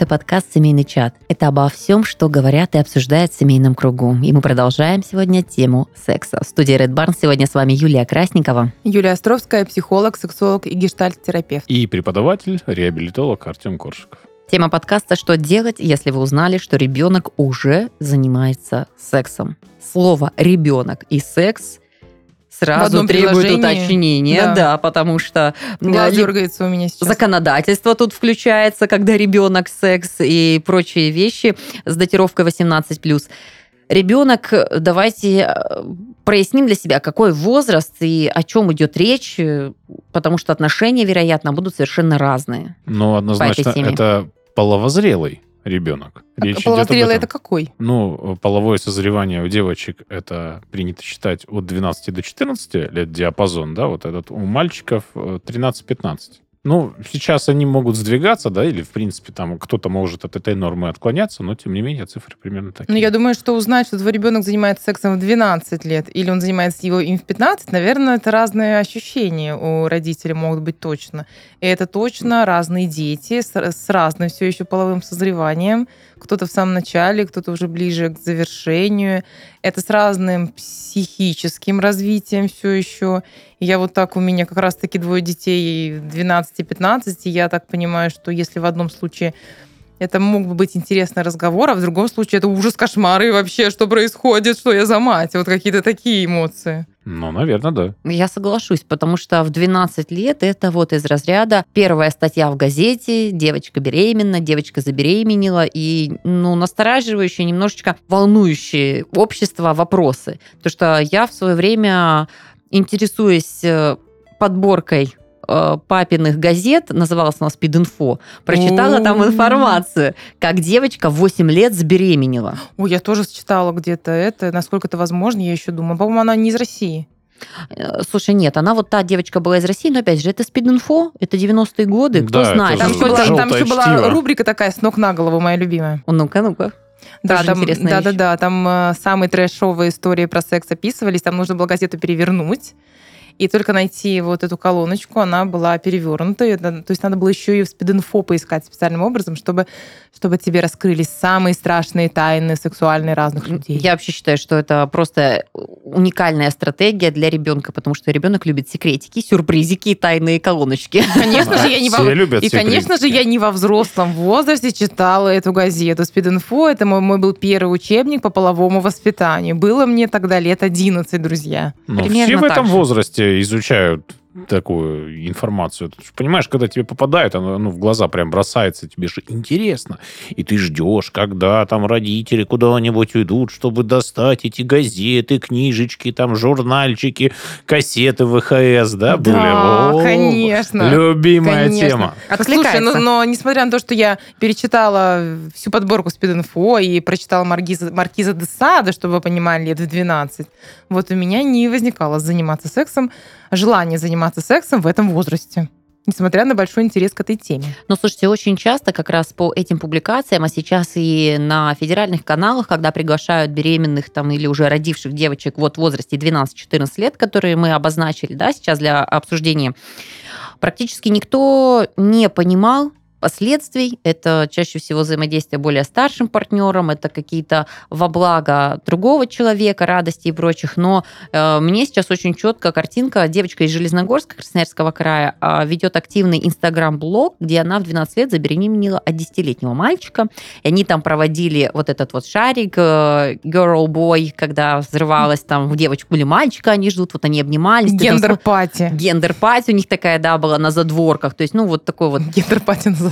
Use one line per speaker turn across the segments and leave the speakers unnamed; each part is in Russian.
это подкаст «Семейный чат». Это обо всем, что говорят и обсуждают в семейном кругу. И мы продолжаем сегодня тему секса. В студии Red Barn сегодня с вами Юлия Красникова.
Юлия Островская, психолог, сексолог и гештальт-терапевт.
И преподаватель, реабилитолог Артем Коршиков.
Тема подкаста «Что делать, если вы узнали, что ребенок уже занимается сексом?» Слово «ребенок» и «секс» сразу требует уточнения, да. да, потому что
Глаз дергается у меня сейчас.
законодательство тут включается, когда ребенок, секс и прочие вещи с датировкой 18+. Ребенок, давайте э, проясним для себя, какой возраст и о чем идет речь, потому что отношения, вероятно, будут совершенно разные.
Ну, однозначно, это половозрелый ребенок.
А Речь половозрелый это какой?
Ну, половое созревание у девочек это принято считать от 12 до 14 лет диапазон, да, вот этот у мальчиков 13-15. Ну, сейчас они могут сдвигаться, да, или, в принципе, там кто-то может от этой нормы отклоняться, но, тем не менее, цифры примерно такие.
Ну, я думаю, что узнать, что твой ребенок занимается сексом в 12 лет, или он занимается его им в 15, наверное, это разные ощущения у родителей могут быть точно. И это точно разные дети с, с разным все еще половым созреванием. Кто-то в самом начале, кто-то уже ближе к завершению. Это с разным психическим развитием все еще. Я вот так, у меня как раз-таки двое детей 12 и 15, и я так понимаю, что если в одном случае это мог бы быть интересный разговор, а в другом случае это ужас, кошмар, и вообще, что происходит, что я за мать. Вот какие-то такие эмоции.
Ну, наверное, да.
Я соглашусь, потому что в 12 лет это вот из разряда первая статья в газете, девочка беременна, девочка забеременела, и, ну, настораживающие, немножечко волнующие общество вопросы. Потому что я в свое время интересуясь э, подборкой э, папиных газет, называлась у нас «Спид-инфо», прочитала там информацию, как девочка в 8 лет забеременела.
Ой, я тоже читала где-то это, насколько это возможно, я еще думаю. По-моему, она не из России.
Э, слушай, нет, она вот та девочка была из России, но опять же, это спид-инфо, это 90-е годы, кто да, знает.
Там, была, там еще была рубрика такая «С ног на голову», моя любимая.
Ну-ка, ну-ка.
Да, там, да, да, да, там э, самые трэшовые истории про секс описывались, там нужно было газету перевернуть, и только найти вот эту колоночку, она была перевернута. То есть надо было еще и в спид-инфо поискать специальным образом, чтобы, чтобы тебе раскрылись самые страшные тайны сексуальные разных людей.
Я вообще считаю, что это просто уникальная стратегия для ребенка, потому что ребенок любит секретики, сюрпризики и тайные колоночки.
Конечно же, я не во... И, конечно же, я не во взрослом возрасте читала эту газету. Спид-инфо — это мой, мой был первый учебник по половому воспитанию. Было мне тогда лет 11, друзья.
Но все в этом возрасте изучают такую информацию. Ты понимаешь, когда тебе попадает, оно ну, в глаза прям бросается, тебе же интересно. И ты ждешь, когда там родители куда-нибудь уйдут, чтобы достать эти газеты, книжечки, там журнальчики, кассеты ВХС, да,
были? Да, О, конечно.
Любимая конечно. тема.
Слушай, но, но несмотря на то, что я перечитала всю подборку спид-инфо и прочитала Маркиза, Маркиза де Сада, чтобы вы понимали, лет в 12, вот у меня не возникало заниматься сексом, желание заниматься сексом в этом возрасте несмотря на большой интерес к этой теме.
Но слушайте, очень часто как раз по этим публикациям, а сейчас и на федеральных каналах, когда приглашают беременных там или уже родивших девочек вот в возрасте 12-14 лет, которые мы обозначили, да, сейчас для обсуждения, практически никто не понимал, последствий. Это чаще всего взаимодействие более старшим партнером, это какие-то во благо другого человека, радости и прочих. Но э, мне сейчас очень четко картинка. Девочка из Железногорска, Красноярского края, э, ведет активный инстаграм-блог, где она в 12 лет забеременела от 10-летнего мальчика. И они там проводили вот этот вот шарик, э, girl boy, когда взрывалась там в девочку или мальчика, они ждут, вот они обнимались.
Гендер-пати.
Гендер-пати у них такая, да, была на задворках. То есть, ну, вот такой вот...
Гендер-пати на задворках.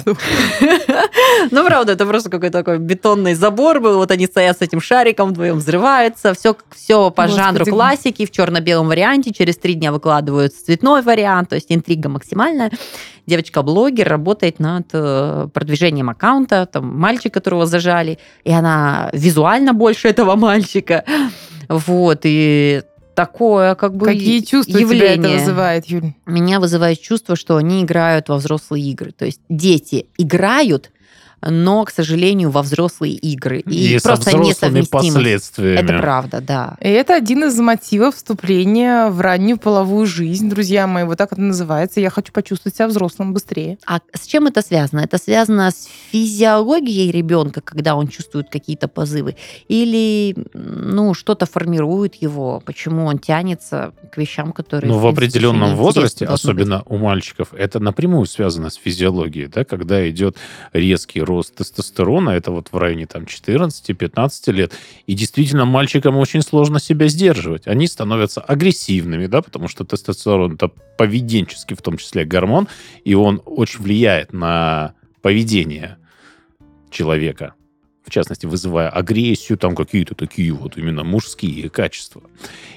Ну, правда, это просто какой-то такой бетонный забор был. Вот они стоят с этим шариком, вдвоем взрываются. Все, все по жанру классики в черно-белом варианте. Через три дня выкладывают цветной вариант. То есть интрига максимальная. Девочка-блогер работает над э, продвижением аккаунта. Там мальчик, которого зажали. И она визуально больше этого мальчика. Вот, и такое как бы
Какие чувства
явление.
тебя это вызывает, Юль?
Меня вызывает чувство, что они играют во взрослые игры. То есть дети играют но, к сожалению, во взрослые игры.
И, и просто последствиями.
Это правда, да.
И это один из мотивов вступления в раннюю половую жизнь, друзья мои. Вот так это называется. Я хочу почувствовать себя взрослым быстрее.
А с чем это связано? Это связано с физиологией ребенка, когда он чувствует какие-то позывы? Или ну, что-то формирует его? Почему он тянется к вещам, которые...
Ну, в определенном возрасте, особенно быть. у мальчиков, это напрямую связано с физиологией, да, когда идет резкий рост тестостерона, это вот в районе там 14-15 лет, и действительно мальчикам очень сложно себя сдерживать. Они становятся агрессивными, да, потому что тестостерон это поведенческий, в том числе гормон, и он очень влияет на поведение человека в частности, вызывая агрессию, там какие-то такие вот именно мужские качества.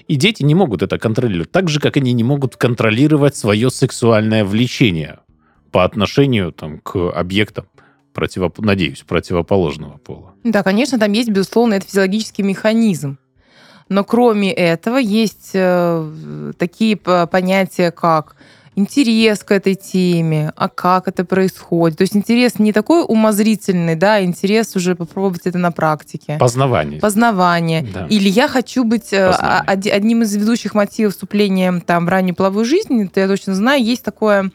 И дети не могут это контролировать, так же, как они не могут контролировать свое сексуальное влечение по отношению там, к объектам, противоп... надеюсь, противоположного пола.
Да, конечно, там есть, безусловно, это физиологический механизм. Но кроме этого есть э, такие понятия, как интерес к этой теме, а как это происходит. То есть интерес не такой умозрительный, да, а интерес уже попробовать это на практике.
Познавание.
Познавание. Да. Или я хочу быть э, Познание. одним из ведущих мотивов вступления там, в раннюю половую жизнь, это я точно знаю, есть такое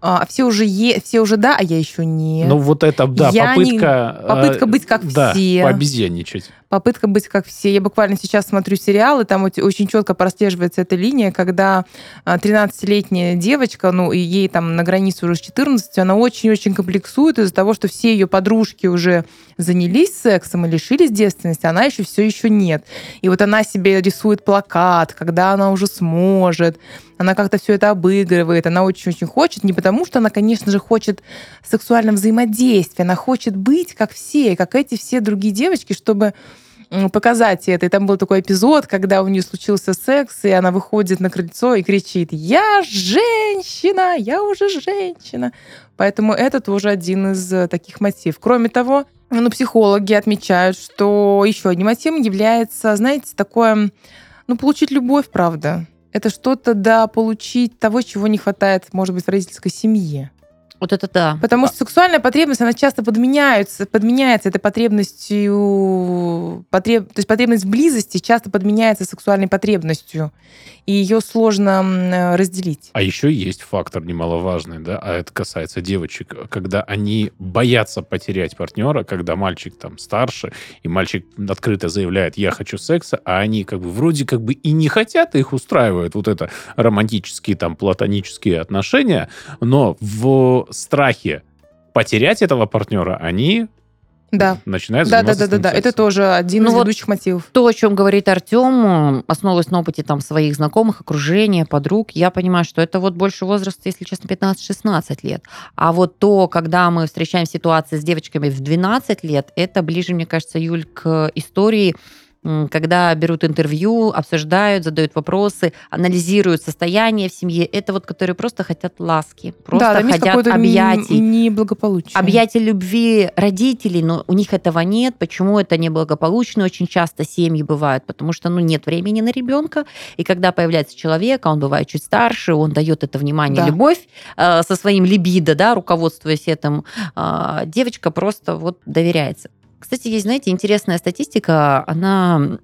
а, все уже е, все уже да, а я еще не.
Ну вот это да, я попытка.
Не, попытка быть как
да,
все.
Пообезьянничать
попытка быть как все. Я буквально сейчас смотрю сериалы, там очень четко прослеживается эта линия, когда 13-летняя а, девочка, ну, и ей там на границе уже с 14, она очень-очень комплексует из-за того, что все ее подружки уже занялись сексом и лишились девственности, она еще все еще нет. И вот она себе рисует плакат, когда она уже сможет, она как-то все это обыгрывает, она очень-очень хочет, не потому что она, конечно же, хочет сексуального взаимодействия, она хочет быть как все, как эти все другие девочки, чтобы показать это. И там был такой эпизод, когда у нее случился секс, и она выходит на крыльцо и кричит «Я женщина! Я уже женщина!» Поэтому это тоже один из э, таких мотивов. Кроме того, ну, психологи отмечают, что еще одним мотивом является, знаете, такое, ну, получить любовь, правда. Это что-то, да, получить того, чего не хватает, может быть, в родительской семье.
Вот это да.
Потому что сексуальная потребность, она часто подменяется, подменяется этой потребностью, потреб, то есть потребность в близости часто подменяется сексуальной потребностью, и ее сложно разделить.
А еще есть фактор немаловажный, да, а это касается девочек, когда они боятся потерять партнера, когда мальчик там старше, и мальчик открыто заявляет, я хочу секса, а они как бы вроде как бы и не хотят, их устраивают вот это романтические там платонические отношения, но в страхе потерять этого партнера, они да. начинают
да, да, да, да, да. Это тоже один ну из вот ведущих мотивов.
То, о чем говорит Артем, основываясь на опыте там своих знакомых, окружения, подруг, я понимаю, что это вот больше возраста, если честно, 15-16 лет. А вот то, когда мы встречаем ситуации с девочками в 12 лет, это ближе, мне кажется, Юль, к истории когда берут интервью, обсуждают, задают вопросы, анализируют состояние в семье. Это вот которые просто хотят ласки, просто да, хотят объятий.
Неблагополучие.
Объятий любви родителей, но у них этого нет. Почему это неблагополучно? Очень часто семьи бывают, потому что ну, нет времени на ребенка. И когда появляется человек, а он бывает чуть старше, он дает это внимание, да. любовь э, со своим либидо, да, руководствуясь этим, э, девочка просто вот доверяется. Кстати, есть, знаете, интересная статистика, она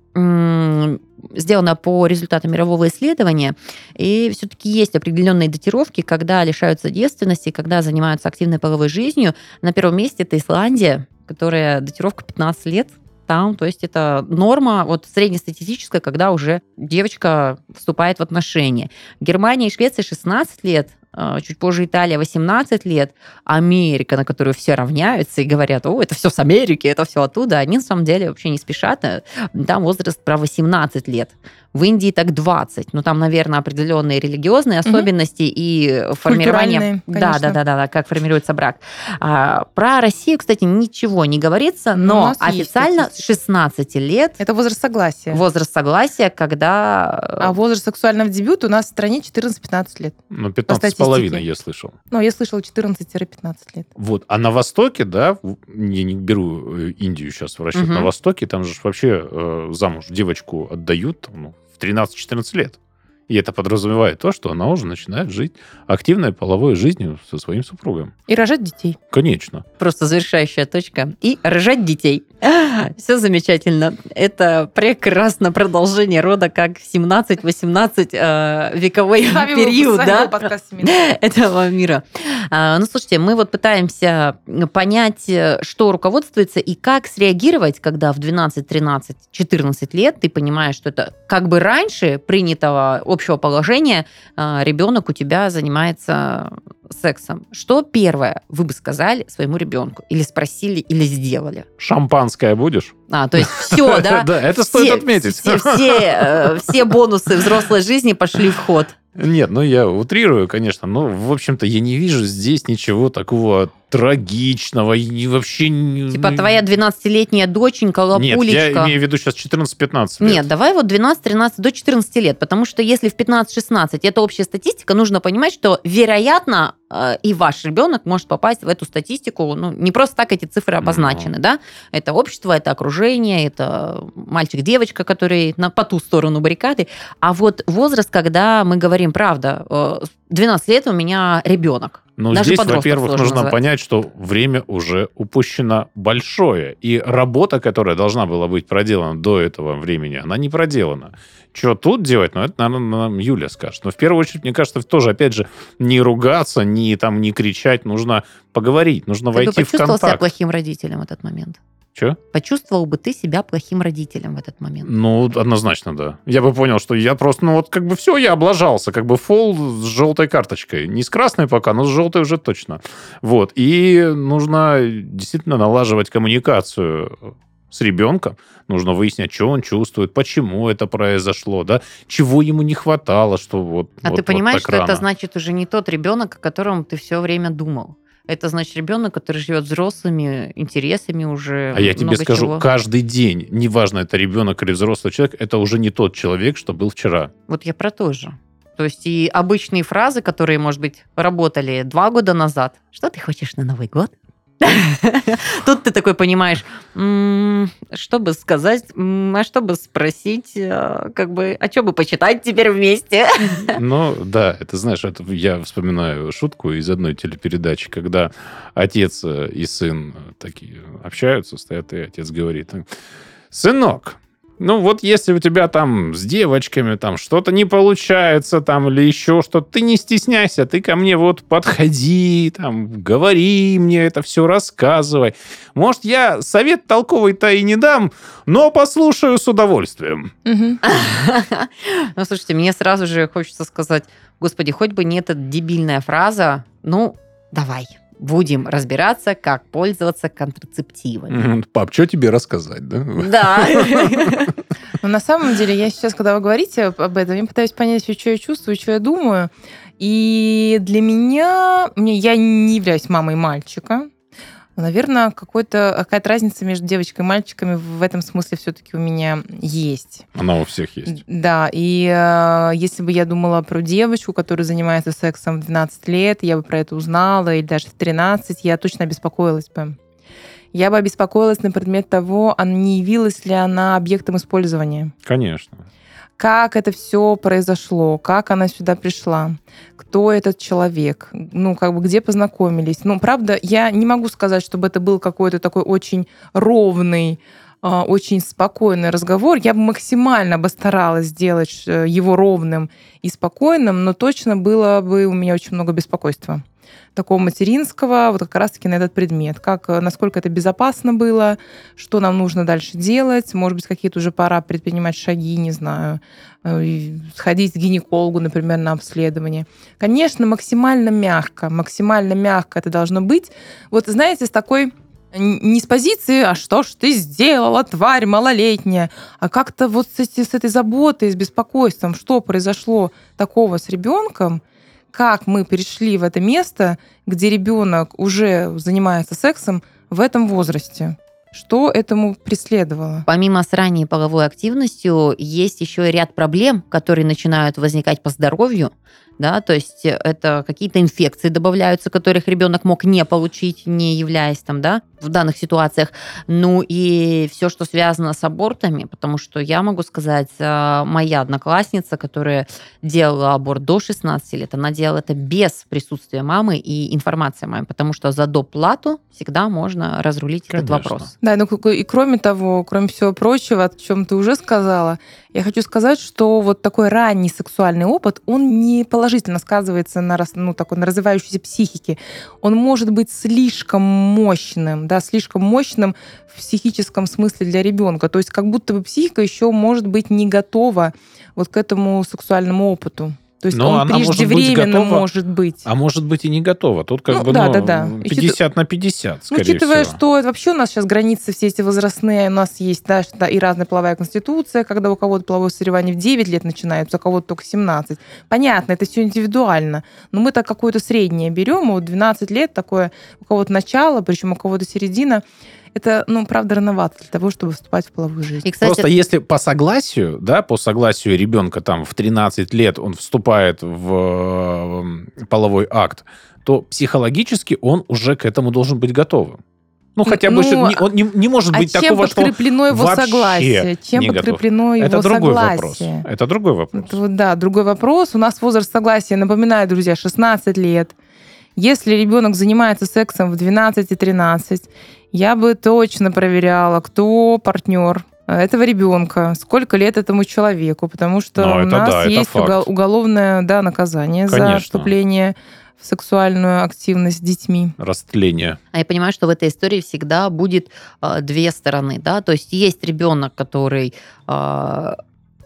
сделана по результатам мирового исследования, и все-таки есть определенные датировки, когда лишаются девственности, когда занимаются активной половой жизнью. На первом месте это Исландия, которая датировка 15 лет, там, то есть это норма вот среднестатистическая, когда уже девочка вступает в отношения. Германия и Швеция 16 лет, чуть позже Италия 18 лет, Америка, на которую все равняются и говорят, о, это все с Америки, это все оттуда, они на самом деле вообще не спешат, э, там возраст про 18 лет. В Индии так 20. Ну, там, наверное, определенные религиозные особенности угу. и формирование... Да, да, да, да, да, как формируется брак. А, про Россию, кстати, ничего не говорится, ну, но официально с 16 лет...
Это возраст согласия.
Возраст согласия, когда...
А возраст сексуального дебюта у нас в стране 14-15 лет.
Ну, 15 с половиной я слышал.
Ну, я слышал 14-15 лет.
Вот. А на Востоке, да, я не беру э, Индию сейчас в расчет, угу. на Востоке там же вообще э, замуж девочку отдают, ну, в 13-14 лет. И это подразумевает то, что она уже начинает жить активной половой жизнью со своим супругом.
И рожать детей.
Конечно.
Просто завершающая точка. И рожать детей. Все замечательно. Это прекрасно продолжение рода, как 17-18 э, вековой
Сами
период да, этого мира. А, Ну, слушайте, мы вот пытаемся понять, э, что руководствуется и как среагировать, когда в 12, 13, 14 лет ты понимаешь, что это как бы раньше принятого общего положения а, ребенок у тебя занимается сексом. Что первое вы бы сказали своему ребенку? Или спросили, или сделали?
Шампанское будешь?
А, то есть все, да?
Да, это стоит отметить.
Э, все бонусы взрослой жизни пошли в ход.
Нет, ну я утрирую, конечно, но, в общем-то, я не вижу здесь ничего такого трагичного и вообще...
Типа твоя 12-летняя доченька,
Нет,
лапулечка.
я имею в виду сейчас 14-15 лет.
Нет, давай вот 12-13 до 14 лет, потому что если в 15-16 это общая статистика, нужно понимать, что, вероятно, э, и ваш ребенок может попасть в эту статистику. Ну, не просто так эти цифры обозначены, да? Это общество, это окружение, это мальчик-девочка, который на, по ту сторону баррикады. А вот возраст, когда мы говорим, правда, э, 12 лет у меня ребенок.
Ну,
Даже
здесь, во-первых, нужно
назвать.
понять, что время уже упущено большое. И работа, которая должна была быть проделана до этого времени, она не проделана. Что тут делать? Ну, это, наверное, нам Юля скажет. Но в первую очередь, мне кажется, тоже, опять же, не ругаться, не, там, не кричать. Нужно поговорить, нужно
Ты бы
войти в
почувствовал себя
контакт.
плохим родителем в этот момент?
Че?
Почувствовал бы ты себя плохим родителем в этот момент?
Ну, однозначно, да. Я бы понял, что я просто, ну вот как бы все, я облажался, как бы фол с желтой карточкой. Не с красной пока, но с желтой уже точно. Вот. И нужно действительно налаживать коммуникацию с ребенком. Нужно выяснять, что он чувствует, почему это произошло, да, чего ему не хватало, что вот
А
вот-
ты
вот
понимаешь,
так
что это
рано.
значит уже не тот ребенок, о котором ты все время думал. Это значит ребенок, который живет взрослыми интересами уже.
А я тебе скажу,
чего.
каждый день, неважно, это ребенок или взрослый человек, это уже не тот человек, что был вчера.
Вот я про то же. То есть и обычные фразы, которые, может быть, работали два года назад. Что ты хочешь на Новый год? Тут ты такой понимаешь, «М, что бы сказать, а что бы спросить, а, как бы, а что бы почитать теперь вместе?
Ну, да, это, знаешь, это я вспоминаю шутку из одной телепередачи, когда отец э, и сын э, такие общаются, стоят, и отец говорит, сынок, ну вот если у тебя там с девочками там что-то не получается там или еще что-то, ты не стесняйся, ты ко мне вот подходи, там, говори мне это все, рассказывай. Может, я совет толковый-то и не дам, но послушаю с удовольствием.
Ну, слушайте, мне сразу же хочется сказать, господи, хоть бы не эта дебильная фраза, ну, давай, будем разбираться, как пользоваться контрацептивами.
Пап, что тебе рассказать, да?
Да.
Но на самом деле, я сейчас, когда вы говорите об этом, я пытаюсь понять, что я чувствую, что я думаю. И для меня, мне, я не являюсь мамой мальчика. Наверное, какой-то, какая-то разница между девочкой и мальчиками в этом смысле все-таки у меня есть.
Она у всех есть.
Да, и э, если бы я думала про девочку, которая занимается сексом в 12 лет, я бы про это узнала, или даже в 13, я точно обеспокоилась бы. Я бы обеспокоилась на предмет того, а не явилась ли она объектом использования.
Конечно.
Как это все произошло, как она сюда пришла, кто этот человек, ну, как бы где познакомились. Ну, правда, я не могу сказать, чтобы это был какой-то такой очень ровный, а, очень спокойный разговор. Я бы максимально бы старалась сделать э, его ровным и спокойным, но точно было бы у меня очень много беспокойства такого материнского, вот как раз-таки на этот предмет. Как, э, насколько это безопасно было, что нам нужно дальше делать, может быть, какие-то уже пора предпринимать шаги, не знаю, э, сходить к гинекологу, например, на обследование. Конечно, максимально мягко, максимально мягко это должно быть. Вот, знаете, с такой не с позиции, а что ж ты сделала, тварь малолетняя, а как-то вот с, с этой заботой, с беспокойством, что произошло такого с ребенком, как мы перешли в это место, где ребенок уже занимается сексом в этом возрасте. Что этому преследовало?
Помимо с ранней половой активностью, есть еще ряд проблем, которые начинают возникать по здоровью. Да, то есть это какие-то инфекции добавляются, которых ребенок мог не получить, не являясь там, да, в данных ситуациях. Ну и все, что связано с абортами, потому что я могу сказать, э, моя одноклассница, которая делала аборт до 16 лет, она делала это без присутствия мамы и информации мамы, потому что за доплату всегда можно разрулить
Конечно.
этот вопрос.
Да, ну и кроме того, кроме всего прочего, о чем ты уже сказала, я хочу сказать, что вот такой ранний сексуальный опыт, он не положительно сказывается на, ну, такой, на развивающейся психике. Он может быть слишком мощным, да, слишком мощным в психическом смысле для ребенка. То есть как будто бы психика еще может быть не готова вот к этому сексуальному опыту. То есть
Но
он
она может быть
преждевременно
готова,
может быть.
А может быть и не готова. Тут как
Ну,
бы
да,
ну,
да, да.
50 на 50,
Ну,
скорее
учитывая,
всего.
что вообще у нас сейчас границы все эти возрастные, у нас есть да, что- и разная половая конституция, когда у кого-то половое созревание в 9 лет начинается, у кого-то только 17. Понятно, это все индивидуально. Но мы так какое-то среднее берем, вот 12 лет такое у кого-то начало, причем у кого-то середина. Это, ну, правда, рановато для того, чтобы вступать в половую жизнь.
И, кстати,
Просто если по согласию, да, по согласию ребенка там в 13 лет он вступает в э, половой акт, то психологически он уже к этому должен быть готовым. Ну, хотя бы,
Ну,
не- он не, не может
А
быть
чем
такого, что...
подкреплено его согласие? Чем
не готов.
подкреплено его
Это другой
согласие?
вопрос. Это другой вопрос.
Это да, другой вопрос. У нас возраст согласия, напоминаю, друзья, 16 лет. Если ребенок занимается сексом в 12 и 13, я бы точно проверяла, кто партнер этого ребенка, сколько лет этому человеку, потому что
Ну,
у нас
да,
есть угол- уголовное да, наказание за
Конечно.
вступление в сексуальную активность с детьми.
Растление.
А я понимаю, что в этой истории всегда будет э, две стороны, да, то есть есть ребенок, который э,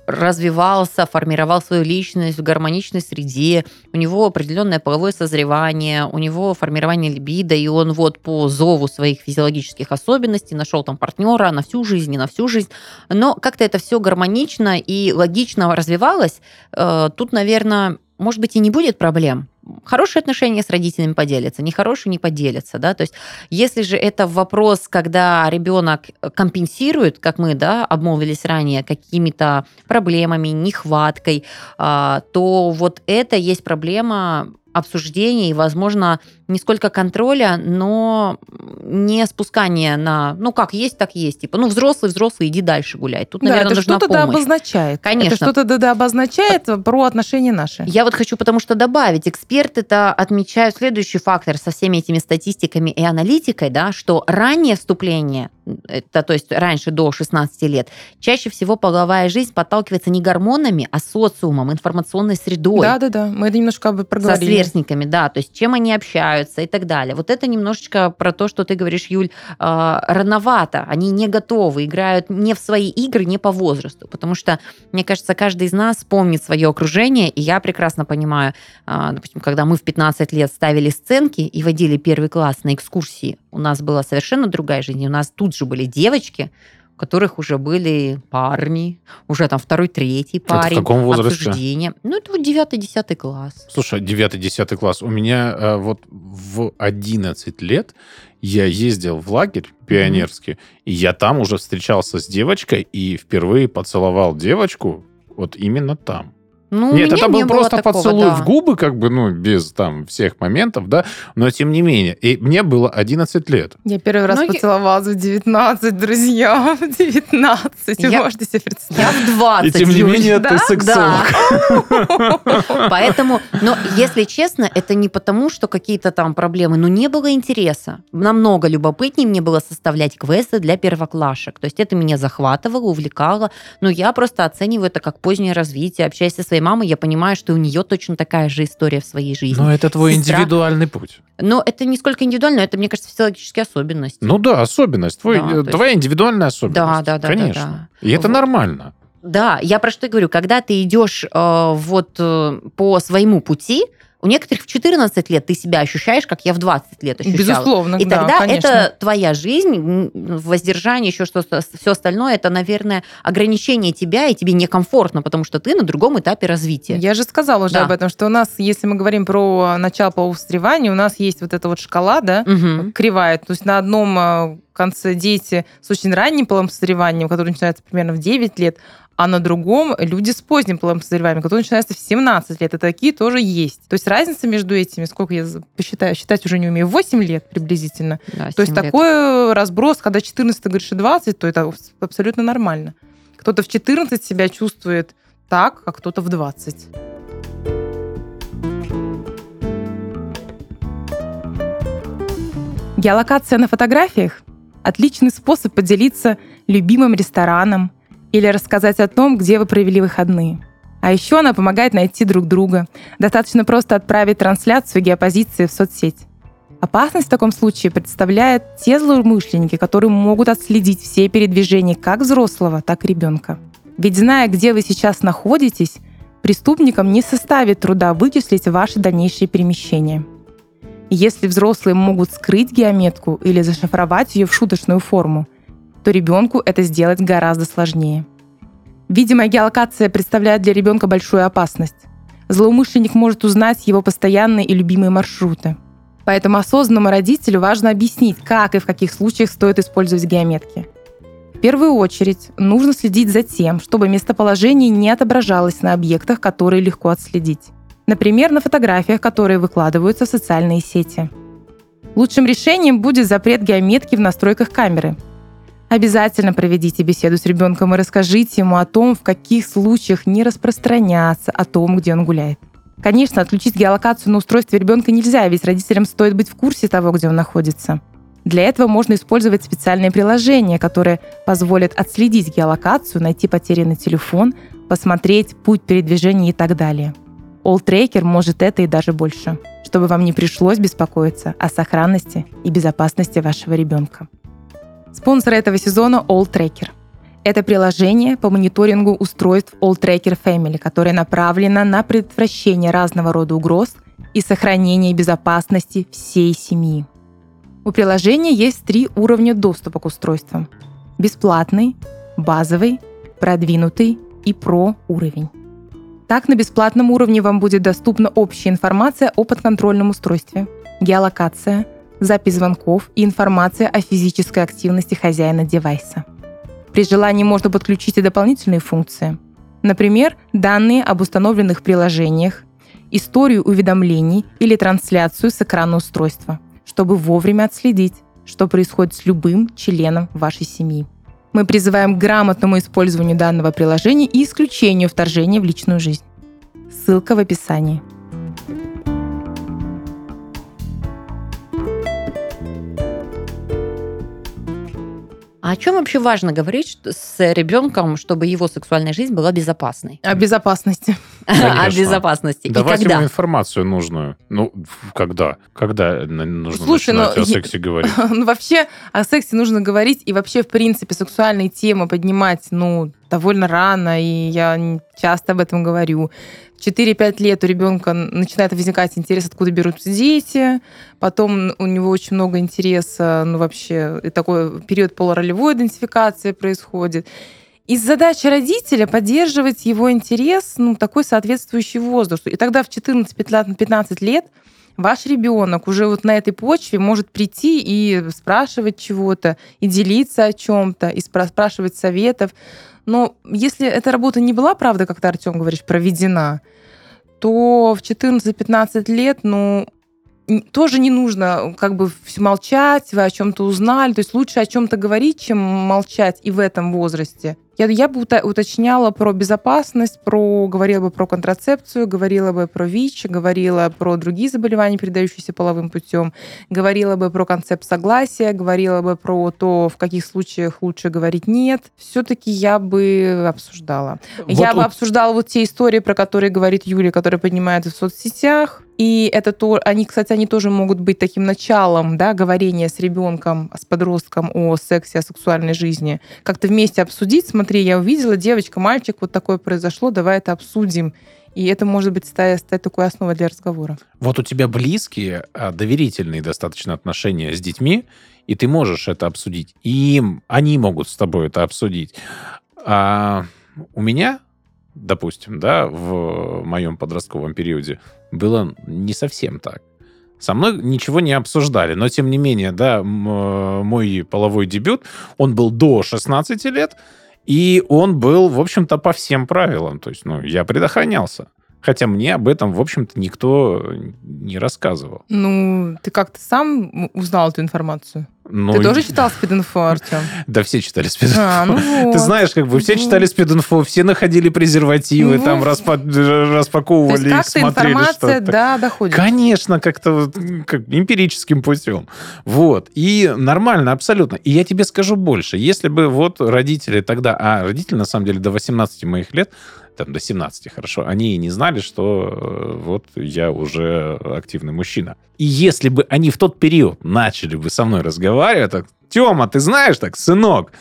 развивался, формировал свою личность в гармоничной среде, у него определенное половое созревание, у него формирование либидо, и он вот по зову своих физиологических особенностей нашел там партнера на всю жизнь, не на всю жизнь, но как-то это все гармонично и логично развивалось, Э, тут, наверное, может быть, и не будет проблем. Хорошие отношения с родителями поделятся, нехорошие не поделятся, да, то есть если же это вопрос, когда ребенок компенсирует, как мы, да, обмолвились ранее, какими-то проблемами, нехваткой, а, то вот это есть проблема обсуждения и, возможно, не сколько контроля, но не спускания на, ну как есть, так есть, типа, ну взрослый, взрослый, иди дальше гуляй. Тут,
Да,
наверное,
это
нужна
что-то да
помощь.
обозначает.
Конечно.
Это что-то да, да обозначает про отношения наши.
Я вот хочу потому что добавить, эксперты-то отмечают следующий фактор со всеми этими статистиками и аналитикой, да, что раннее вступление, это, то есть раньше до 16 лет, чаще всего половая жизнь подталкивается не гормонами, а социумом, информационной средой.
Да, да, да. Мы это немножко
Со
проговорили.
сверстниками, да, то есть чем они общаются и так далее. Вот это немножечко про то, что ты говоришь, Юль, э, рановато, они не готовы, играют не в свои игры, не по возрасту, потому что, мне кажется, каждый из нас помнит свое окружение, и я прекрасно понимаю, э, допустим, когда мы в 15 лет ставили сценки и водили первый класс на экскурсии, у нас была совершенно другая жизнь, у нас тут же были девочки, у которых уже были парни, уже там второй, третий
Это в
парень.
каком возрасте?
обсуждение. Ну, это вот 9-10 класс.
Слушай, 9-10 класс. У меня э, вот в 11 лет я ездил в лагерь пионерский, и я там уже встречался с девочкой и впервые поцеловал девочку вот именно там.
Ну,
Нет, это был просто
такого,
поцелуй
да.
в губы, как бы, ну, без там всех моментов, да, но тем не менее. И мне было 11 лет.
Я первый раз
Ну, я-
поцеловалась в 19, друзья. В 19. Вы
Я-
можете себе
Я
представить.
в 20,
И тем не менее
да?
ты сексолог.
Поэтому, но если честно, это не потому, что какие-то там проблемы, но не было интереса. Намного любопытнее мне было составлять квесты для первоклашек. То есть это меня захватывало, увлекало. Но я просто оцениваю это как позднее развитие. Общаясь со своей мамой, я понимаю, что у нее точно такая же история в своей жизни.
Но это твой
Сестра.
индивидуальный путь.
Но это не сколько индивидуально, это, мне кажется, физиологические особенности.
Ну да, особенность. Твой,
Да,
э,
есть-
Твоя индивидуальная особенность.
Да, да, да, да,
Конечно.
да.
И это
Вот.
нормально.
Да, я про что и говорю. Когда ты идешь э, вот э, по своему пути, у некоторых в 14 лет ты себя ощущаешь, как я в 20 лет ощущала.
Безусловно,
И
да,
тогда
конечно.
это твоя жизнь, воздержание, еще что-то, все остальное, это, наверное, ограничение тебя, и тебе некомфортно, потому что ты на другом этапе развития.
Я же сказала уже
Да.
об этом, что у нас, если мы говорим про начало полового созревания, у нас есть вот эта вот шкала, да,
Мгм.
кривая. То есть на одном э, конце дети с очень ранним половым созреванием, который начинается примерно в 9 лет, а на другом люди с поздним половым созреванием, который начинается в 17 лет. И такие тоже есть. То есть разница между этими, сколько я посчитаю, считать уже не умею, 8 лет приблизительно.
Да,
То есть
лет.
такой разброс, когда 14 ты говоришь и 20, то это абсолютно нормально. Кто-то в 14 себя чувствует так, а кто-то в 20. Геолокация на фотографиях – отличный способ поделиться любимым рестораном или рассказать о том, где вы провели выходные. А еще она помогает найти друг друга. Достаточно просто отправить трансляцию геопозиции в соцсеть. Опасность в таком случае представляют те злоумышленники, которые могут отследить все передвижения как взрослого, так и ребенка. Ведь зная, где вы сейчас находитесь, преступникам не составит труда вычислить ваши дальнейшие перемещения. Если взрослые могут скрыть геометку или зашифровать ее в шуточную форму, то ребенку это сделать гораздо сложнее. Видимая геолокация представляет для ребенка большую опасность. Злоумышленник может узнать его постоянные и любимые маршруты. Поэтому осознанному родителю важно объяснить, как и в каких случаях стоит использовать геометки. В первую очередь нужно следить за тем, чтобы местоположение не отображалось на объектах, которые легко отследить. Например, на фотографиях, которые выкладываются в социальные сети. Лучшим решением будет запрет геометки в настройках камеры. Обязательно проведите беседу с ребенком и расскажите ему о том, в каких случаях не распространяться о том, где он гуляет. Конечно, отключить геолокацию на устройстве ребенка нельзя, ведь родителям стоит быть в курсе того, где он находится. Для этого можно использовать специальные приложения, которые позволят отследить геолокацию, найти потерянный телефон, посмотреть путь передвижения и так далее. All Tracker может это и даже больше, чтобы вам не пришлось беспокоиться о сохранности и безопасности вашего ребенка. Спонсор этого сезона All Tracker. Это приложение по мониторингу устройств All Tracker Family, которое направлено на предотвращение разного рода угроз и сохранение безопасности всей семьи. У приложения есть три уровня доступа к устройствам. Бесплатный, базовый, продвинутый и про уровень. Так, на бесплатном уровне вам будет доступна общая информация о подконтрольном устройстве, геолокация, запись звонков и информация о физической активности хозяина девайса. При желании можно подключить и дополнительные функции. Например, данные об установленных приложениях, историю уведомлений или трансляцию с экрана устройства, чтобы вовремя отследить, что происходит с любым членом вашей семьи. Мы призываем к грамотному использованию данного приложения и исключению вторжения в личную жизнь. Ссылка в описании.
А о чем вообще важно говорить с ребенком, чтобы его сексуальная жизнь была безопасной?
О безопасности.
О
Конечно.
безопасности. И
Давать
когда?
ему информацию нужную. Ну, когда? Когда н- нужно
Слушай,
начинать
ну,
о
я-
сексе говорить?
Ну, вообще о сексе нужно говорить, и вообще, в принципе, сексуальные темы поднимать, ну, довольно рано, и я часто об этом говорю. В 4-5 лет у ребенка начинает возникать интерес, откуда берутся дети, потом у него очень много интереса, ну, вообще, и такой период полуролевой идентификации происходит. И задача родителя поддерживать его интерес, ну, такой соответствующий возрасту. И тогда в 14-15 лет ваш ребенок уже вот на этой почве может прийти и спрашивать чего-то, и делиться о чем-то, и спра- спрашивать советов. Но если эта работа не была, правда, как ты, Артем, говоришь, проведена, то в 14-15 лет, ну, тоже не нужно как бы молчать, вы о чем-то узнали. То есть лучше о чем-то говорить, чем молчать и в этом возрасте. Я, я бы уточняла про безопасность, про, говорила бы про контрацепцию, говорила бы про ВИЧ, говорила про другие заболевания, передающиеся половым путем, говорила бы про концепт согласия, говорила бы про то, в каких случаях лучше говорить нет. Все-таки я бы обсуждала. я
Вот
бы
у-
обсуждала вот те истории, про которые говорит Юлия, которые поднимаются в соцсетях. И это то, они, кстати, они тоже могут быть таким началом, да, говорения с ребенком, с подростком о сексе, о сексуальной жизни. Как-то вместе обсудить, смотри, я увидела, девочка, мальчик, вот такое произошло, давай это обсудим. И это может быть стать, стать такой основой для разговора.
Вот у тебя близкие, а, доверительные достаточно отношения с детьми, и ты можешь это обсудить. И им, они могут с тобой это обсудить. А у меня, допустим, да, в моем подростковом периоде было не совсем так. Со мной ничего не обсуждали, но тем не менее, да, э, мой половой дебют, он был до 16 лет, И он был, в общем-то, по всем правилам. То есть, ну, я предохранялся. Хотя мне об этом, в общем-то, никто не рассказывал.
Ну, ты как-то сам узнал эту информацию?
Ну,
ты тоже читал спид-инфо, Артем?
Да все читали спид-инфо.
А, ну вот.
Ты знаешь, как бы все читали спид-инфо, все находили презервативы,
Ну,
там распа-
То
распаковывали
есть
их,
как-то
смотрели,
информация, да, доходит.
Конечно, как-то вот, как эмпирическим путем. Вот. И нормально, абсолютно. И я тебе скажу больше. Если бы вот родители тогда, а родители, на самом деле, до 18 моих лет, там, до 17, хорошо, они и не знали, что э, вот я уже активный мужчина. И если бы они в тот период начали бы со мной разговаривать, так, Тема, ты знаешь, так, сынок,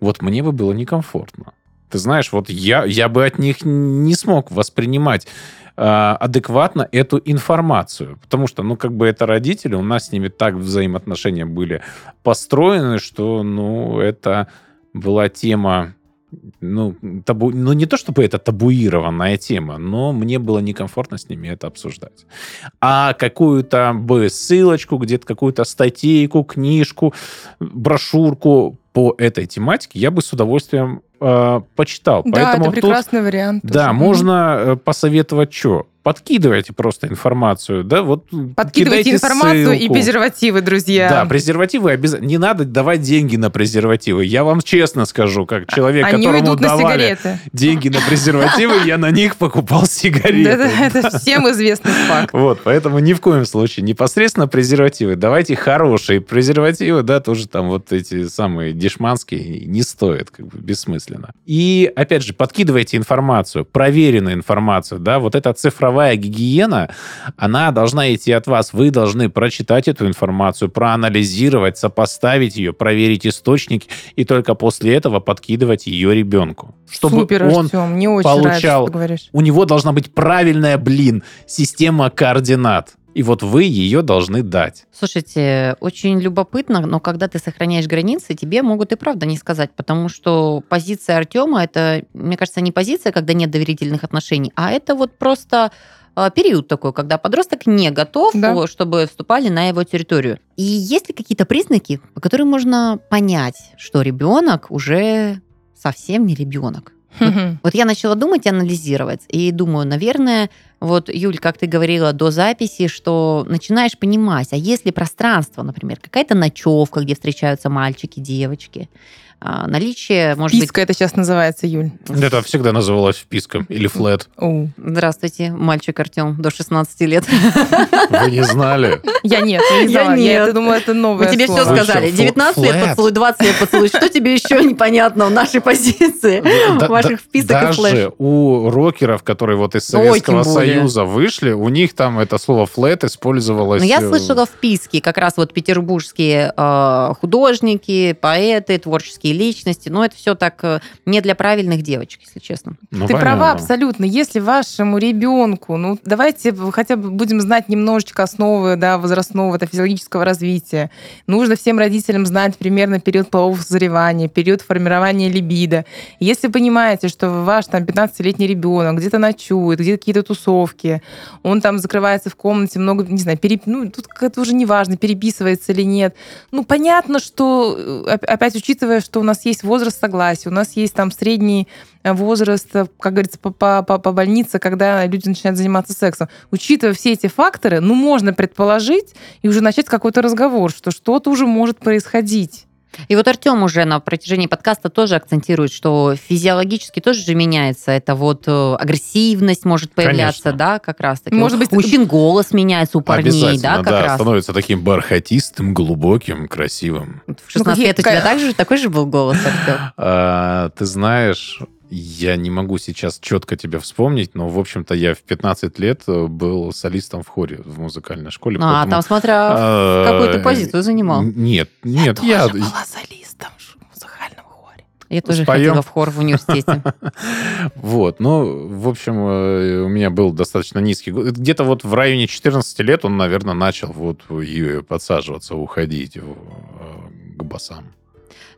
вот мне бы было некомфортно. Ты знаешь, вот я, я бы от них не смог воспринимать а, адекватно эту информацию. Потому что, ну, как бы это родители, у нас с ними так взаимоотношения были построены, что, ну, это была тема, ну, табу... ну, не то чтобы это табуированная тема, но мне было некомфортно с ними это обсуждать. А какую-то бы ссылочку, где-то какую-то статейку, книжку, брошюрку по этой тематике я бы с удовольствием э, почитал.
Да,
Поэтому
это
тут-
прекрасный вариант.
да,
тоже.
можно э, посоветовать что? Подкидывайте просто информацию, да, вот
Подкидывайте информацию и
ссылку.
презервативы, друзья.
Да, презервативы обязательно. Не надо давать деньги на презервативы. Я вам честно скажу, как человек,
Они
которому
на
давали
сигареты.
деньги на презервативы, я на них покупал сигареты.
Это, это всем известный факт.
Вот, поэтому ни в коем случае непосредственно презервативы. Давайте хорошие презервативы, да, тоже там вот эти самые дешманские не стоят, как бы бессмысленно. И, опять же, подкидывайте информацию, проверенную информацию, да, вот эта цифровая гигиена, она должна идти от вас. Вы должны прочитать эту информацию, проанализировать, сопоставить ее, проверить источники, и только после этого подкидывать ее ребенку. Чтобы
Супер,
он
Артем, мне очень нравится,
получал-
что ты говоришь.
у него должна быть правильная, блин, система координат. И вот вы ее должны дать.
Слушайте, очень любопытно, но когда ты сохраняешь границы, тебе могут и правда не сказать, потому что позиция Артема это, мне кажется, не позиция, когда нет доверительных отношений, а это вот просто э, период такой, когда подросток не готов,
Да.
э, чтобы вступали на его территорию. И есть ли какие-то признаки, по которым можно понять, что ребенок уже совсем не ребенок?
Мгм.
Вот я начала думать и анализировать. И думаю, наверное, вот, Юль, как ты говорила до записи, что начинаешь понимать, а если пространство, например, какая-то ночевка, где встречаются мальчики, девочки, наличие, может
Писка это сейчас называется, Юль.
быть...
Это всегда называлось вписком или флет.
Оу.
Здравствуйте, мальчик Артем, до 16 лет.
Вы не знали?
Я нет, я не
Я
знала. Я
нет.
это думала, это
Мы
новое
тебе все
слово.
Вы
сказали.
что,
19 лет поцелуй, 20 лет поцелуй. Что тебе еще непонятно в нашей позиции?
Да-
Ваших
да-
вписок и флеш.
Даже у рокеров, которые вот из
Ой,
Советского. Союза вышли, у них там это слово флет использовалось.
Но Ну, я
э,
слышала вписки, как раз вот петербургские э, художники, поэты, творческие личности. Но это все так э, не для правильных девочек, если честно.
ну,
Ты
понятно.
права абсолютно. Если вашему ребенку, ну давайте хотя бы будем знать немножечко основы да, возрастного, это физиологического развития. Нужно всем родителям знать примерно период полового созревания, период формирования либидо. Если понимаете, что ваш там 15-летний ребенок где-то ночует, где-то какие-то тусовки, он там закрывается в комнате, много, не знаю, переп... ну тут это уже не важно, переписывается или нет. Ну понятно, что э, оп- опять учитывая, что у нас есть возраст согласия, у нас есть там средний э, возраст, э, как говорится, по, по, по- по больнице, когда люди начинают заниматься сексом. Учитывая все эти факторы, ну, можно предположить и уже начать какой-то разговор, что что-то уже может происходить.
И вот Артем уже на протяжении подкаста тоже акцентирует, что физиологически тоже же меняется. Это вот э, агрессивность может появляться,
Конечно.
да, как раз таки.
Может быть,
у мужчин голос меняется, у парней, да, как раз.
становится таким бархатистым, глубоким, красивым.
В 16
какие-
лет у тебя также же такой же был голос, Артем?
А, ты знаешь, я не могу сейчас четко тебя вспомнить, но, в общем-то, я в 15 лет э, был солистом в хоре в музыкальной школе.
А,
поэтому,
там смотря
а,
какую ты позицию занимал.
Нет, нет, я...
была солистом в музыкальном хоре.
Я тоже
споем.
ходила в хор в университете.
Вот, ну, в общем, э, у меня был достаточно низкий... Где-то вот в районе 14 лет он, наверное, начал вот подсаживаться, уходить э, к басам.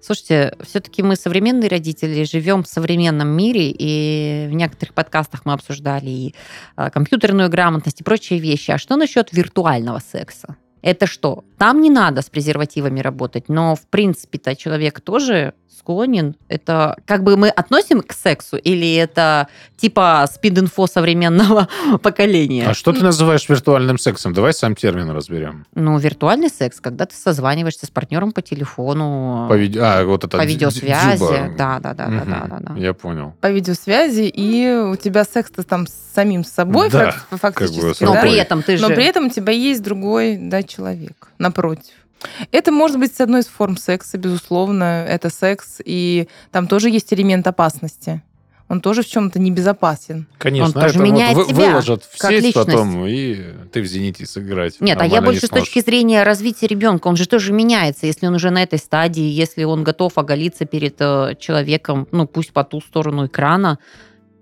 Слушайте, все-таки мы современные родители, живем в современном мире, и в некоторых подкастах мы обсуждали и а, компьютерную грамотность и прочие вещи. А что насчет виртуального секса? Это что? там не надо с презервативами работать, но в принципе-то человек тоже склонен. Это как бы мы относим к сексу или это типа спид-инфо современного поколения?
А что ты называешь виртуальным сексом? Давай сам термин разберем.
Ну, виртуальный секс, когда ты созваниваешься с партнером по телефону,
По, виде- а, вот это
по видеосвязи.
дзюба.
Да, да, да, да,
Мгм.
да, да, да.
Я понял.
По видеосвязи, и у тебя секс -то там с самим собой
Да,
фак- фактически.
с
Но
да?
собой.
при этом ты же...
Но при этом у тебя есть другой да, человек напротив. Это может быть с одной из форм секса, безусловно. Это секс, и там тоже есть элемент опасности. Он тоже в чем-то небезопасен.
Конечно,
Он тоже
это вот
меняет
вы-
тебя
выложат в
как
сеть
личность.
потом, и ты в «Зените» сыграть.
Нет, а я
нормально не
больше с точки зрения развития ребенка. Он же тоже меняется, если он уже на этой стадии, если он готов оголиться перед э, человеком, ну пусть по ту сторону экрана,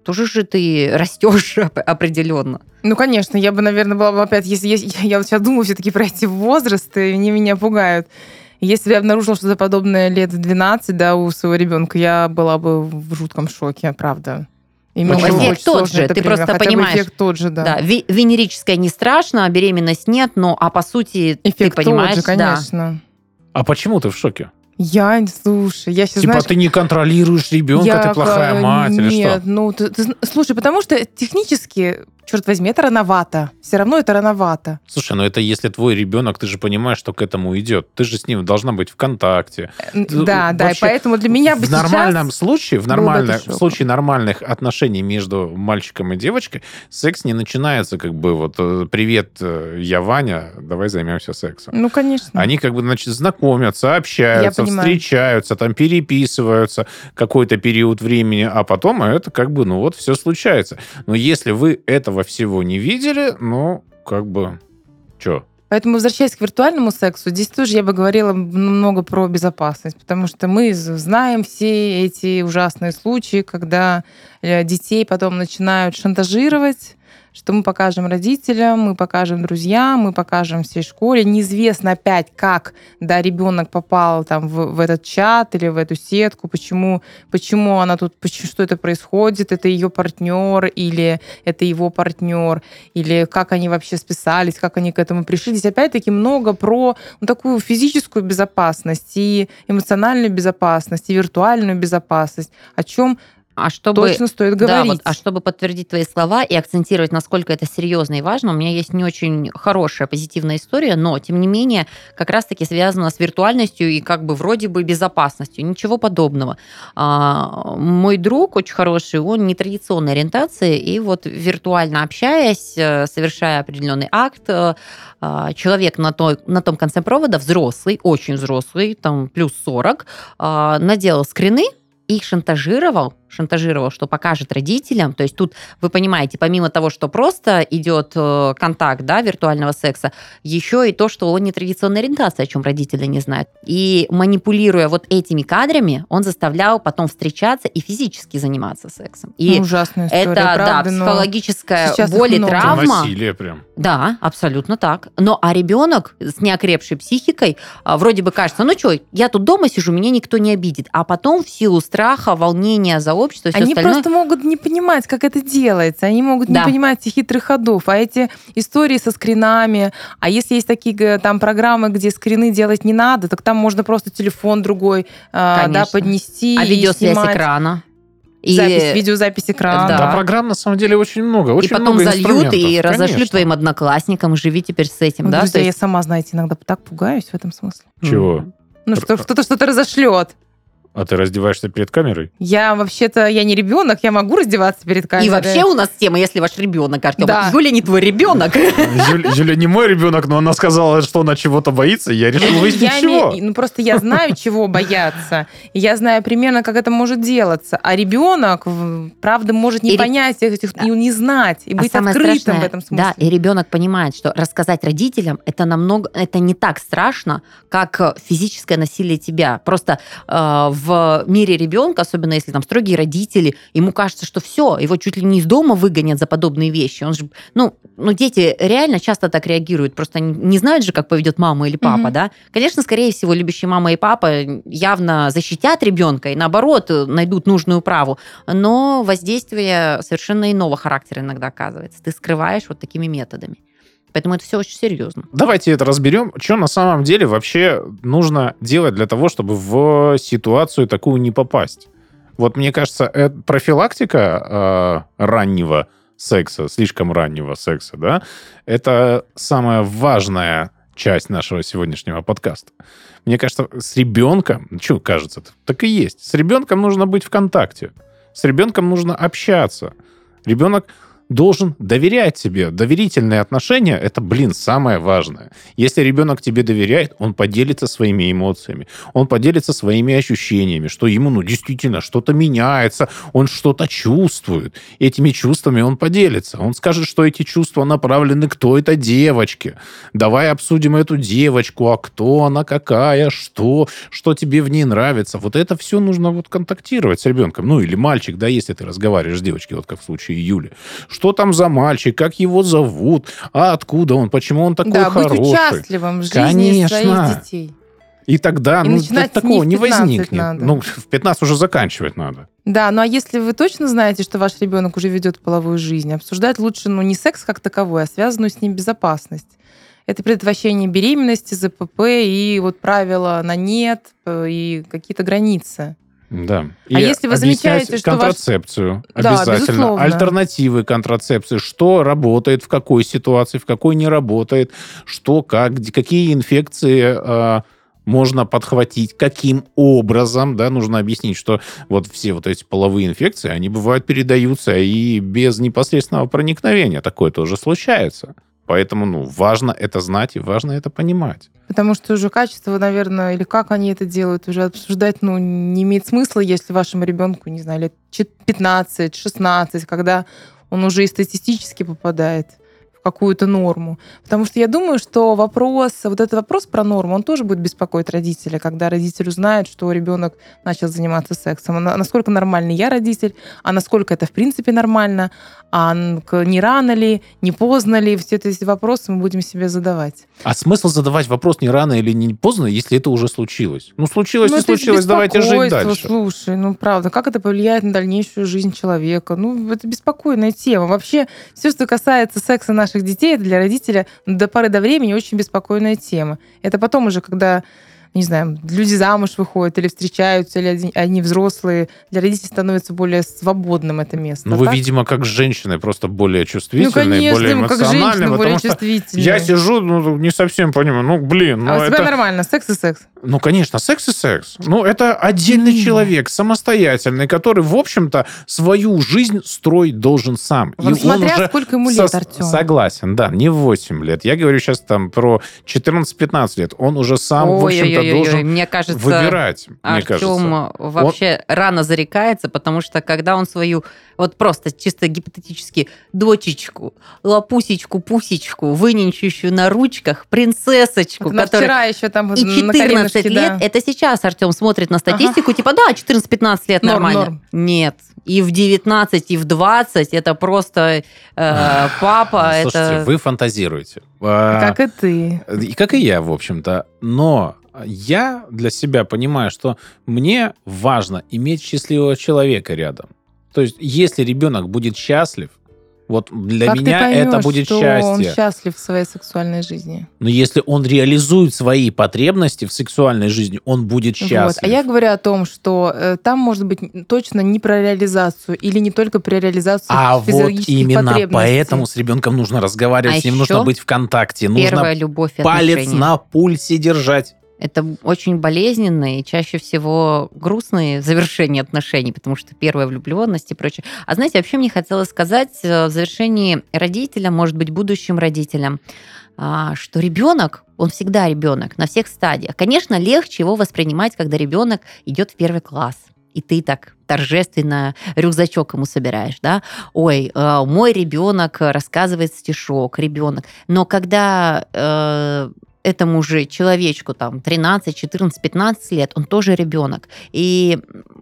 тоже же ты растешь оп- определенно.
Ну, конечно, я бы, наверное, была бы опять, если есть, я вот сейчас думаю все-таки про эти возрасты, и они меня пугают. Если бы я обнаружила что-то подобное лет в 12, да, у своего ребенка, я была бы в жутком шоке, правда. И было
Эффект тот
сложно
же, ты
принять.
просто
Хотя бы
понимаешь.
эффект тот же, да.
Да, венерическое не страшно, а беременность нет, но а по сути
Эффект
ты понимаешь,
тот же,
да.
конечно.
А почему ты в шоке?
Я, слушай, я сейчас,
типа
знаешь,
ты не контролируешь ребенка,
я
ты плохая
э,
мать или
Нет,
что?
ну, ты- ты слушай, потому что технически, черт возьми, это рановато. Все равно это рановато.
Слушай, ну это если твой ребенок, ты же понимаешь, что к этому идет. Ты же с ним должна быть в контакте. Ну,
Да, да, и
вообще,
поэтому для меня бы
в нормальном случае, в, нормальном,
это
в случае нормальных отношений между мальчиком и девочкой, секс не начинается как бы вот э, «Привет, э, я Ваня, давай займемся сексом».
Ну, конечно.
Они как бы, значит, знакомятся, общаются, встречаются, там переписываются какой-то период времени, а потом это как бы, ну вот, все случается. Но если вы этого всего не видели, ну, как бы, что?
Поэтому, возвращаясь к виртуальному сексу, здесь тоже я бы говорила много про безопасность, потому что мы знаем все эти ужасные случаи, когда э, детей потом начинают шантажировать, что мы покажем родителям, мы покажем друзьям, мы покажем всей школе. Неизвестно опять, как да, ребенок попал там в, в этот чат или в эту сетку, почему, почему она тут, почему, что это происходит, это ее партнер или это его партнер, или как они вообще списались, как они к этому пришли. Здесь опять-таки много про ну, такую физическую безопасность и эмоциональную безопасность, и виртуальную безопасность, о чем
А чтобы
точно стоит
Да,
говорить.
вот, а чтобы подтвердить твои слова и акцентировать, насколько это серьезно и важно, у меня есть не очень хорошая позитивная история, но, тем не менее, как раз-таки связана с виртуальностью и как бы вроде бы безопасностью. Ничего подобного. А, мой друг очень хороший, он нетрадиционной ориентации, и вот виртуально общаясь, э, совершая определенный акт, э, а, человек на, той, на том конце провода, взрослый, очень взрослый, там плюс 40, а, наделал скрины, их шантажировал, шантажировал, что покажет родителям. То есть тут, вы понимаете, помимо того, что просто идет э, контакт да, виртуального секса, еще и то, что он нетрадиционной ориентации, о чем родители не знают. И манипулируя вот этими кадрами, он заставлял потом встречаться и физически заниматься сексом. И
Ну, ужасная история,
это, да,
правда, но
психологическая боль и травма.
насилие прям.
Да, абсолютно так. Но а ребенок с неокрепшей психикой а, вроде бы кажется, ну что, я тут дома сижу, меня никто не обидит. А потом в силу страха, волнения за общество, все
Они
остальное...
просто могут не понимать, как это делается. Они могут
Да.
не понимать этих хитрых ходов. А эти истории со скринами, а если есть такие г- там программы, где скрины делать не надо, так там можно просто телефон другой а, да, поднести
А
и
видеосвязь
снимать.
экрана. И,
Запись, видеозапись экрана.
Да.
Да, программ на самом деле очень много.
и
Очень
потом
много
зальют и разошлют
конечно.
твоим одноклассникам, живи теперь с этим,
Ну,
да?
друзья,
То
я
есть-
сама, знаете, иногда так пугаюсь в этом смысле.
Чего?
Ну, что кто-то что-то разошлет.
А ты раздеваешься перед камерой?
Я вообще-то, я не ребенок, я могу раздеваться перед камерой.
И вообще у нас тема, если ваш ребенок, Артем,
Да.
Юля не твой ребенок.
Юля, не мой ребенок, но она сказала, что она чего-то боится, я решил выяснить,
Я
чего.
ну, просто я знаю, чего бояться. Я знаю примерно, как это может делаться. А ребенок, в- правда, может не понять этих,
Да.
и не знать, и
А
быть открытым в этом смысле.
Да, и ребенок понимает, что рассказать родителям это намного, это не так страшно, как э, физическое насилие тебя. Просто э, в мире ребенка, особенно если там строгие родители, ему кажется, что все, его чуть ли не из дома выгонят за подобные вещи. Он же, ну, ну дети реально часто так реагируют, просто они не знают же, как поведет мама или папа,
Мгм.
да. Конечно, скорее всего, любящие мама и папа явно защитят ребенка и наоборот найдут нужную праву, но воздействие совершенно иного характера иногда оказывается. Ты скрываешь вот такими методами. Поэтому это все очень серьезно.
Давайте это разберем. Что на самом деле вообще нужно делать для того, чтобы в ситуацию такую не попасть? Вот мне кажется, это профилактика э, раннего секса, слишком раннего секса, да, это самая важная часть нашего сегодняшнего подкаста. Мне кажется, с ребенком, что кажется, так и есть. С ребенком нужно быть в контакте. С ребенком нужно общаться. Ребенок должен доверять тебе. Доверительные отношения — это, блин, самое важное. Если ребенок тебе доверяет, он поделится своими эмоциями, он поделится своими ощущениями, что ему, ну, действительно, что-то меняется, он что-то чувствует. Этими чувствами он поделится. Он скажет, что эти чувства направлены к той-то девочке. Давай обсудим эту девочку, а кто она, какая, что, что тебе в ней нравится. Вот это все нужно вот контактировать с ребенком. Ну, или мальчик, да, если ты разговариваешь с девочкой, вот как в случае Юли там за мальчик, как его зовут, а откуда он, почему он такой
да,
хороший.
быть участливым в жизни Конечно. своих детей.
И тогда
и
ну, такого не,
не
возникнет.
Надо.
Ну, в 15 уже заканчивать надо.
Да, ну а если вы точно знаете, что ваш ребенок уже ведет половую жизнь, обсуждать лучше ну, не секс как таковой, а связанную с ним безопасность. Это предотвращение беременности, ЗПП и вот правила на нет и какие-то границы.
Да.
И а если вы замечаете, что
контрацепцию
ваш...
обязательно,
да,
альтернативы контрацепции, что работает, в какой ситуации, в какой не работает, что, как, какие инфекции э, можно подхватить, каким образом, да, нужно объяснить, что вот все вот эти половые инфекции, они бывают передаются и без непосредственного проникновения, такое тоже случается. Поэтому, ну, важно это знать и важно это понимать.
Потому что уже качество, наверное, или как они это делают, уже обсуждать, ну, не имеет смысла, если вашему ребенку, не знаю, лет 15-16, когда он уже и статистически попадает какую-то норму. Потому что я думаю, что вопрос, вот этот вопрос про норму, он тоже будет беспокоить родителя, когда родитель узнает, что ребенок начал заниматься сексом. А насколько нормальный я родитель, а насколько это в принципе нормально, а не рано ли, не поздно ли, все эти вопросы мы будем себе задавать.
А смысл задавать вопрос не рано или не поздно, если это уже случилось? Ну, случилось ну, и случилось, давайте жить дальше.
Слушай, ну, правда, как это повлияет на дальнейшую жизнь человека? Ну, это беспокойная тема. Вообще, все, что касается секса наших наших детей, это для родителя до поры до времени очень беспокойная тема. Это потом уже, когда не знаю, люди замуж выходят или встречаются, или они взрослые, для родителей становится более свободным это место.
Ну, вы, так? видимо, как женщины, просто более чувствительные, ну, конечно, более эмоциональные. Как
более чувствительные.
Я сижу, ну, не совсем понимаю, ну, блин.
Ну, а
у
это... тебя нормально, секс и секс.
Ну, конечно, секс и секс. Ну, это отдельный mm. человек, самостоятельный, который, в общем-то, свою жизнь строить должен сам.
Вот и смотря он уже сколько ему лет, со- Артем.
Согласен, да, не 8 лет. Я говорю сейчас там про 14-15 лет. Он уже сам, Ой, в общем-то, Ой, должен
мне кажется,
выбирать. Мне
Артем
кажется.
вообще он... рано зарекается, потому что когда он свою, вот просто чисто гипотетически, дочечку, лапусечку, пусечку, выненчущую на ручках, принцессочку,
вот которая... вчера еще там
И 14 лет, да. это сейчас Артем смотрит на статистику, ага. типа, да, 14-15 лет норм, нормально. Норм. Нет, и в 19, и в 20 это просто э, папа.
Слушайте,
это...
вы фантазируете.
Как и ты.
И как и я, в общем-то. Но я для себя понимаю, что мне важно иметь счастливого человека рядом. То есть, если ребенок будет счастлив, вот для
как
меня
поймешь,
это будет
что
счастье.
он счастлив в своей сексуальной жизни?
Но если он реализует свои потребности в сексуальной жизни, он будет счастлив. Вот.
А я говорю о том, что э, там может быть точно не про реализацию или не только про реализацию
а вот именно поэтому с ребенком нужно разговаривать, а с ним нужно быть в контакте, нужно
любовь
палец отношения. на пульсе держать.
Это очень болезненные чаще всего грустные завершения отношений, потому что первая влюбленность и прочее. А знаете, вообще мне хотелось сказать э, в завершении родителя, может быть, будущим родителям, а, что ребенок, он всегда ребенок на всех стадиях. Конечно, легче его воспринимать, когда ребенок идет в первый класс и ты так торжественно рюкзачок ему собираешь, да, ой, э, мой ребенок рассказывает стишок, ребенок. Но когда э, этому же человечку там 13, 14, 15 лет, он тоже ребенок. И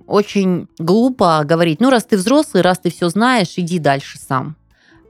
очень глупо говорить, ну раз ты взрослый, раз ты все знаешь, иди дальше сам.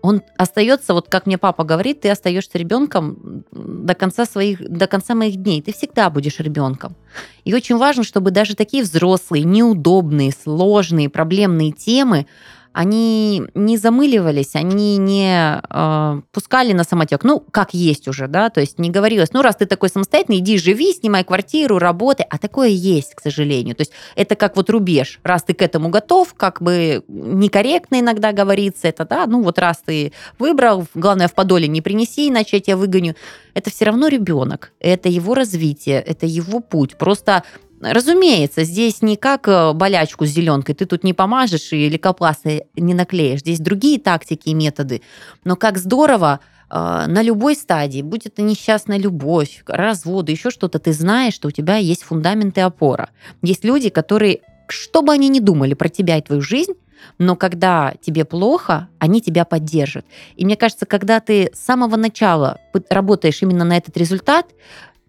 Он остается, вот как мне папа говорит, ты остаешься ребенком до конца своих, до конца моих дней. Ты всегда будешь ребенком. И очень важно, чтобы даже такие взрослые, неудобные, сложные, проблемные темы они не замыливались, они не э, пускали на самотек. Ну, как есть уже, да, то есть не говорилось, ну, раз ты такой самостоятельный, иди живи, снимай квартиру, работай. А такое есть, к сожалению. То есть это как вот рубеж. Раз ты к этому готов, как бы некорректно иногда говорится это, да, ну, вот раз ты выбрал, главное, в подоле не принеси, иначе я тебя выгоню. Это все равно ребенок, это его развитие, это его путь. Просто Разумеется, здесь не как э, болячку с зеленкой, ты тут не помажешь и лейкопласты не наклеишь. Здесь другие тактики и методы. Но как здорово э, на любой стадии, будь это несчастная любовь, разводы, еще что-то, ты знаешь, что у тебя есть фундамент и опора. Есть люди, которые, что бы они ни думали про тебя и твою жизнь, но когда тебе плохо, они тебя поддержат. И мне кажется, когда ты с самого начала работаешь именно на этот результат,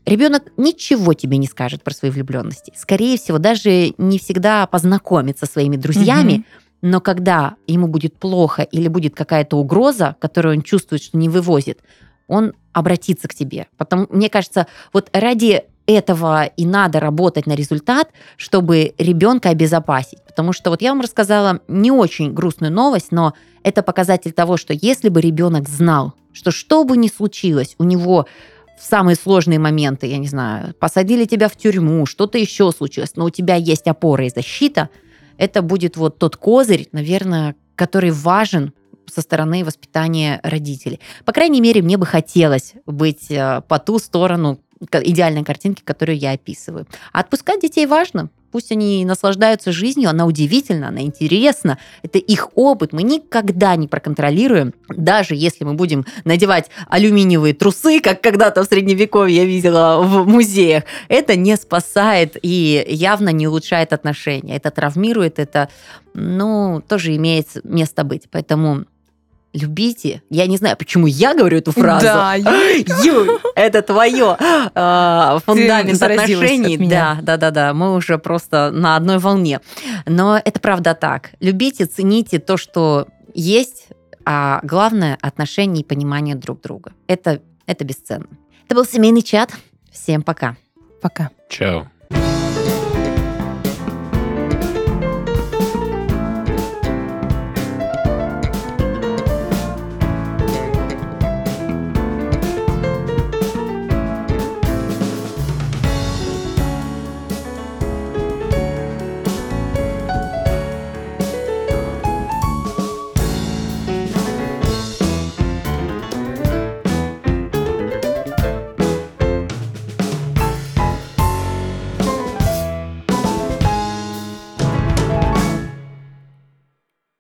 Ребенок ничего тебе не скажет про свои влюбленности. Скорее всего, даже не всегда познакомится со своими друзьями, угу. но когда ему будет плохо или будет какая-то угроза, которую он чувствует, что не вывозит, он обратится к тебе. Потому, мне кажется, вот ради этого и надо работать на результат, чтобы ребенка обезопасить. Потому что вот я вам рассказала не очень грустную новость, но это показатель того, что если бы ребенок знал, что что бы ни случилось, у него самые сложные моменты, я не знаю, посадили тебя в тюрьму, что-то еще случилось, но у тебя есть опора и защита, это будет вот тот козырь, наверное, который важен со стороны воспитания родителей. По крайней мере, мне бы хотелось быть э, по ту сторону идеальной картинки, которую я описываю. А отпускать детей важно. Пусть они наслаждаются жизнью, она удивительна, она интересна, это их опыт, мы никогда не проконтролируем, даже если мы будем надевать алюминиевые трусы, как когда-то в Средневековье я видела в музеях, это не спасает и явно не улучшает отношения, это травмирует, это, ну, тоже имеет место быть, поэтому любите. Я не знаю, почему я говорю эту фразу.
Да,
Юль, это твое э, фундамент отношений. Да, да, да, да. Мы уже просто на одной волне. Но это правда так. Любите, цените то, что есть, а главное отношение и понимание друг друга. Это, это бесценно. Это был семейный чат. Всем пока.
Пока.
Чао.